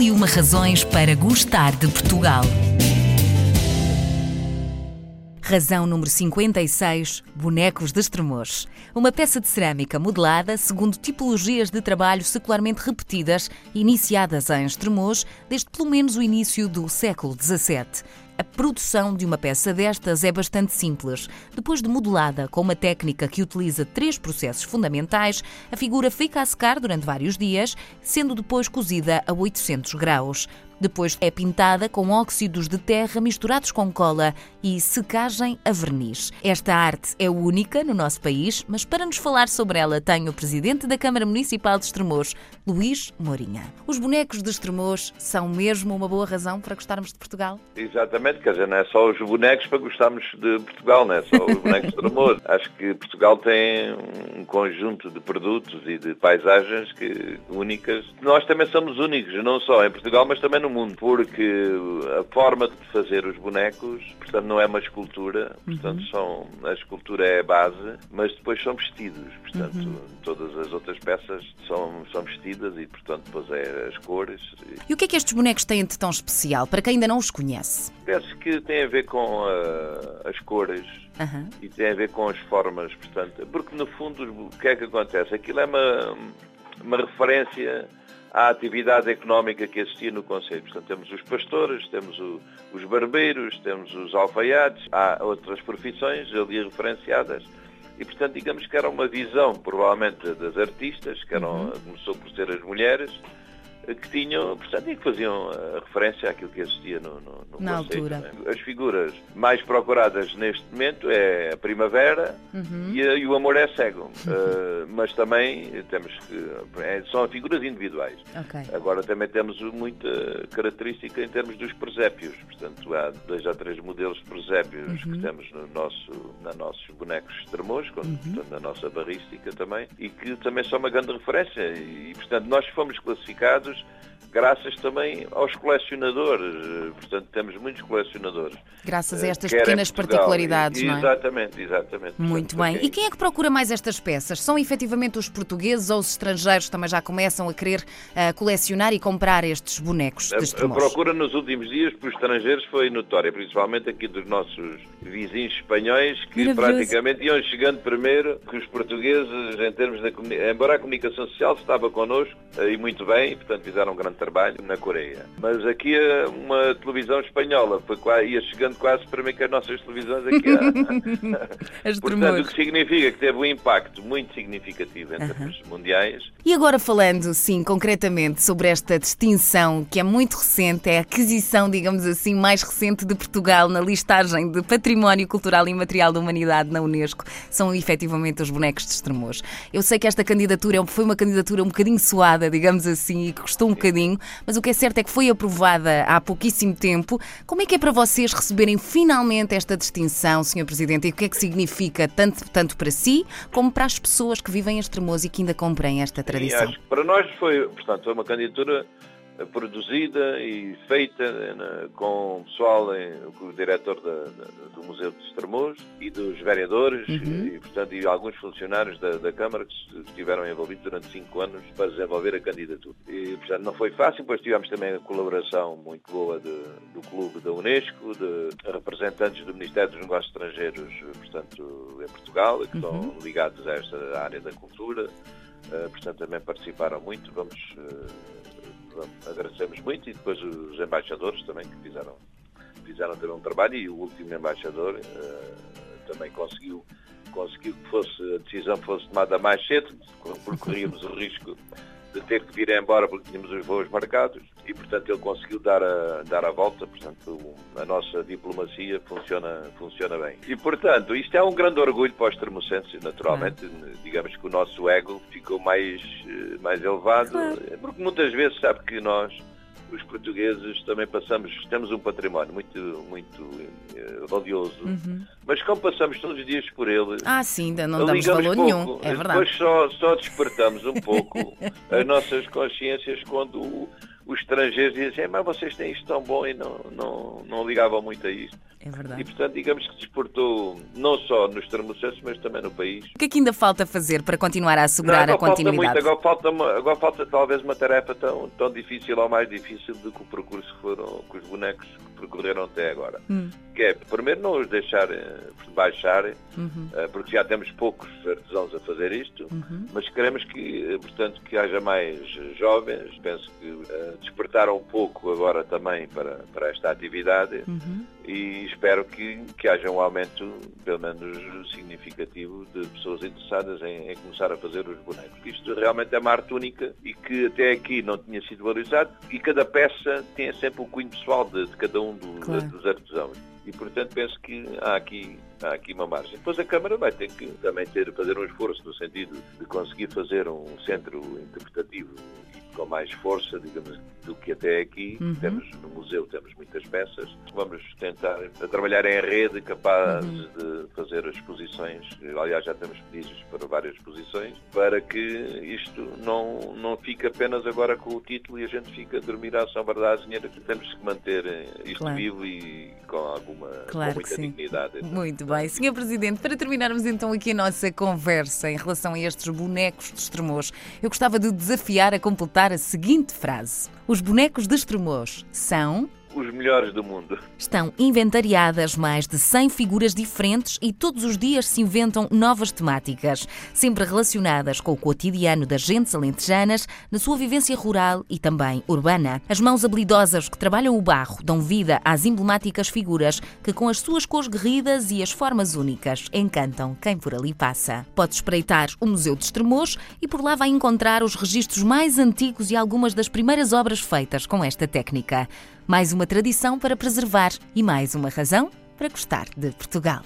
E uma razões para gostar de Portugal. Razão número 56: Bonecos de Extremores. Uma peça de cerâmica modelada segundo tipologias de trabalho secularmente repetidas, iniciadas em Extremores desde pelo menos o início do século XVII. A produção de uma peça destas é bastante simples. Depois de modelada com uma técnica que utiliza três processos fundamentais, a figura fica a secar durante vários dias, sendo depois cozida a 800 graus. Depois é pintada com óxidos de terra misturados com cola e secagem a verniz. Esta arte é única no nosso país, mas para nos falar sobre ela tenho o presidente da Câmara Municipal de Estremoz, Luís Mourinha. Os bonecos de Estremoz são mesmo uma boa razão para gostarmos de Portugal? Exatamente, quer dizer, não é só os bonecos para gostarmos de Portugal, não é só os bonecos de Estremoz. Acho que Portugal tem um conjunto de produtos e de paisagens que, únicas. Nós também somos únicos, não só em Portugal, mas também no mundo, porque a forma de fazer os bonecos, portanto, não é uma escultura, portanto, são, a escultura é a base, mas depois são vestidos, portanto, uhum. todas as outras peças são, são vestidas e, portanto, depois é as cores. E o que é que estes bonecos têm de tão especial, para quem ainda não os conhece? Penso que tem a ver com uh, as cores, Uhum. e tem a ver com as formas, portanto, porque no fundo o que é que acontece? Aquilo é uma, uma referência à atividade económica que existia no Conselho. Portanto, temos os pastores, temos o, os barbeiros, temos os alfaiates, há outras profissões ali referenciadas. E, portanto, digamos que era uma visão, provavelmente, das artistas, que eram, uhum. começou por ser as mulheres, que tinham, portanto, e que faziam uh, referência àquilo que existia no, no, no Na conceito, altura. É? As figuras mais procuradas neste momento é a primavera uhum. e, e, o amor é cego. uh, mas também temos que. É, são figuras individuais. Okay. Agora também temos muita característica em termos dos presépios. Portanto, há dois ou três modelos de presépios uhum. que temos no nosso, na nossos bonecos extremos, uhum. portanto, na nossa barrística também, e que também são uma grande referência. E, portanto, nós fomos classificados outros graças também aos colecionadores. Portanto, temos muitos colecionadores. Graças a eh, estas pequenas particularidades, não é? Exatamente, exatamente. Muito Portanto, bem. E quem é que procura mais estas peças? São efetivamente os portugueses ou os estrangeiros também já começam a querer uh, colecionar e comprar estes bonecos? A, a procura nos últimos dias por estrangeiros foi notória, principalmente aqui dos nossos vizinhos espanhóis, que praticamente iam chegando primeiro que os portugueses, em termos da embora a comunicação social estava connosco, eh, e muito bem, portanto fizeram trabalho na Coreia. Mas aqui eh, uma televisão espanhola foi quase, ia chegando quase para mim que as nossas televisões aqui. as Portanto, o que significa que teve um impacto muito significativo em termos mundiais. E agora falando, sim, concretamente sobre esta distinção que é muito recente, é a aquisição, digamos assim, mais recente de Portugal na listagem de património cultural e material da humanidade na Unesco, são efetivamente os bonecos de Estremoz. Eu sei que esta candidatura foi uma candidatura um bocadinho suada, digamos assim, e que custou um bocadinho mas o que é certo é que foi aprovada há pouquíssimo tempo. Como é que é para vocês receberem finalmente esta distinção, Sr. Presidente, e o que é que significa tanto, tanto para si como para as pessoas que vivem em Estremoz e que ainda comprem esta tradição? para nós foi, portanto, foi uma candidatura produzida e feita né, com o pessoal, com o diretor da, da, do Museu de Estremoz e dos vereadores uhum. e, portanto, e alguns funcionários da, da, Câmara que estiveram envolvidos durante cinco anos para desenvolver a candidatura. E, portanto, não foi fácil, pois tivemos também a colaboração muito boa de, do clube da Unesco, de representantes do Ministério dos Negócios Estrangeiros, portanto, em Portugal, que uhum. estão ligados a esta área da cultura. Uh, portanto, também participaram muito. Vamos uh, agradecemos muito e depois os embaixadores também que fizeram, fizeram um trabalho e o último embaixador uh, também conseguiu, conseguiu que fosse, a decisão fosse tomada mais cedo, porque corríamos o risco de ter que vir embora porque tínhamos os voos marcados e, portanto, ele conseguiu dar a, dar a volta. Portanto, a nossa diplomacia funciona, funciona bem. E, portanto, isto é um grande orgulho para os termocenses, naturalmente. Digamos que o nosso ego ficou mais, eh, mais elevado, porque muitas vezes sabe que nós os portugueses também passamos, temos um património muito, muito uh, valioso, uhum. mas como passamos todos os dias por ele. Ah, sim, ainda não damos valor pouco. nenhum, é verdade. Depois só, só despertamos um pouco as nossas consciências quando os estrangeiros diziam assim, mas vocês têm isto tão bom e não, não, não ligavam muito a isto. É verdade. E, portanto, digamos que desportou não só nos termocessos, mas também no país. O que é que ainda falta fazer para continuar a assegurar não, a continuidade? Falta muito, agora, falta agora falta talvez uma tarefa tão, tão difícil ou mais difícil do que o percurso que foram, que os bonecos percorreram até agora. Hum. Que é, primeiro, não os deixar eh, baixar, uhum. Eh, porque já temos poucos artesãos a fazer isto, uhum. mas queremos que, eh, portanto, que haja mais jovens. Penso que uh, despertaram um pouco agora também para, para esta atividade uhum. e espero que, que haja um aumento, pelo menos significativo, de pessoas interessadas em, em começar a fazer os bonecos. Isto realmente é uma arte única e que até aqui não tinha sido valorizado e cada peça tem sempre o cunho pessoal de, de cada um do, claro. dos artesãos e, portanto, penso que há aqui, há aqui uma margem. Depois a Câmara vai ter que também ter, fazer um esforço no sentido de conseguir fazer um centro interpretativo com mais força, digamos, do que até aqui. Uhum. Temos no museu temos muitas peças. Vamos tentar trabalhar em rede capazes uhum. de fazer exposições. Aliás, já temos pedidos para várias exposições para que isto não não fique apenas agora com o título e a gente fica a dormir à sombra da azinheira. Temos que manter isto claro. vivo e com alguma claro com muita dignidade. Muito bem, Senhor Presidente. Para terminarmos então aqui a nossa conversa em relação a estes bonecos de Estremoz, eu gostava de desafiar a completar a seguinte frase: Os bonecos de Estremoz são os melhores do mundo. Estão inventariadas mais de 100 figuras diferentes e todos os dias se inventam novas temáticas, sempre relacionadas com o cotidiano das gentes alentejanas, na sua vivência rural e também urbana. As mãos habilidosas que trabalham o barro dão vida às emblemáticas figuras que, com as suas cores guerridas e as formas únicas, encantam quem por ali passa. Pode espreitar o Museu de Estremoz e por lá vai encontrar os registros mais antigos e algumas das primeiras obras feitas com esta técnica. Mais uma tradição para preservar e mais uma razão para gostar de Portugal.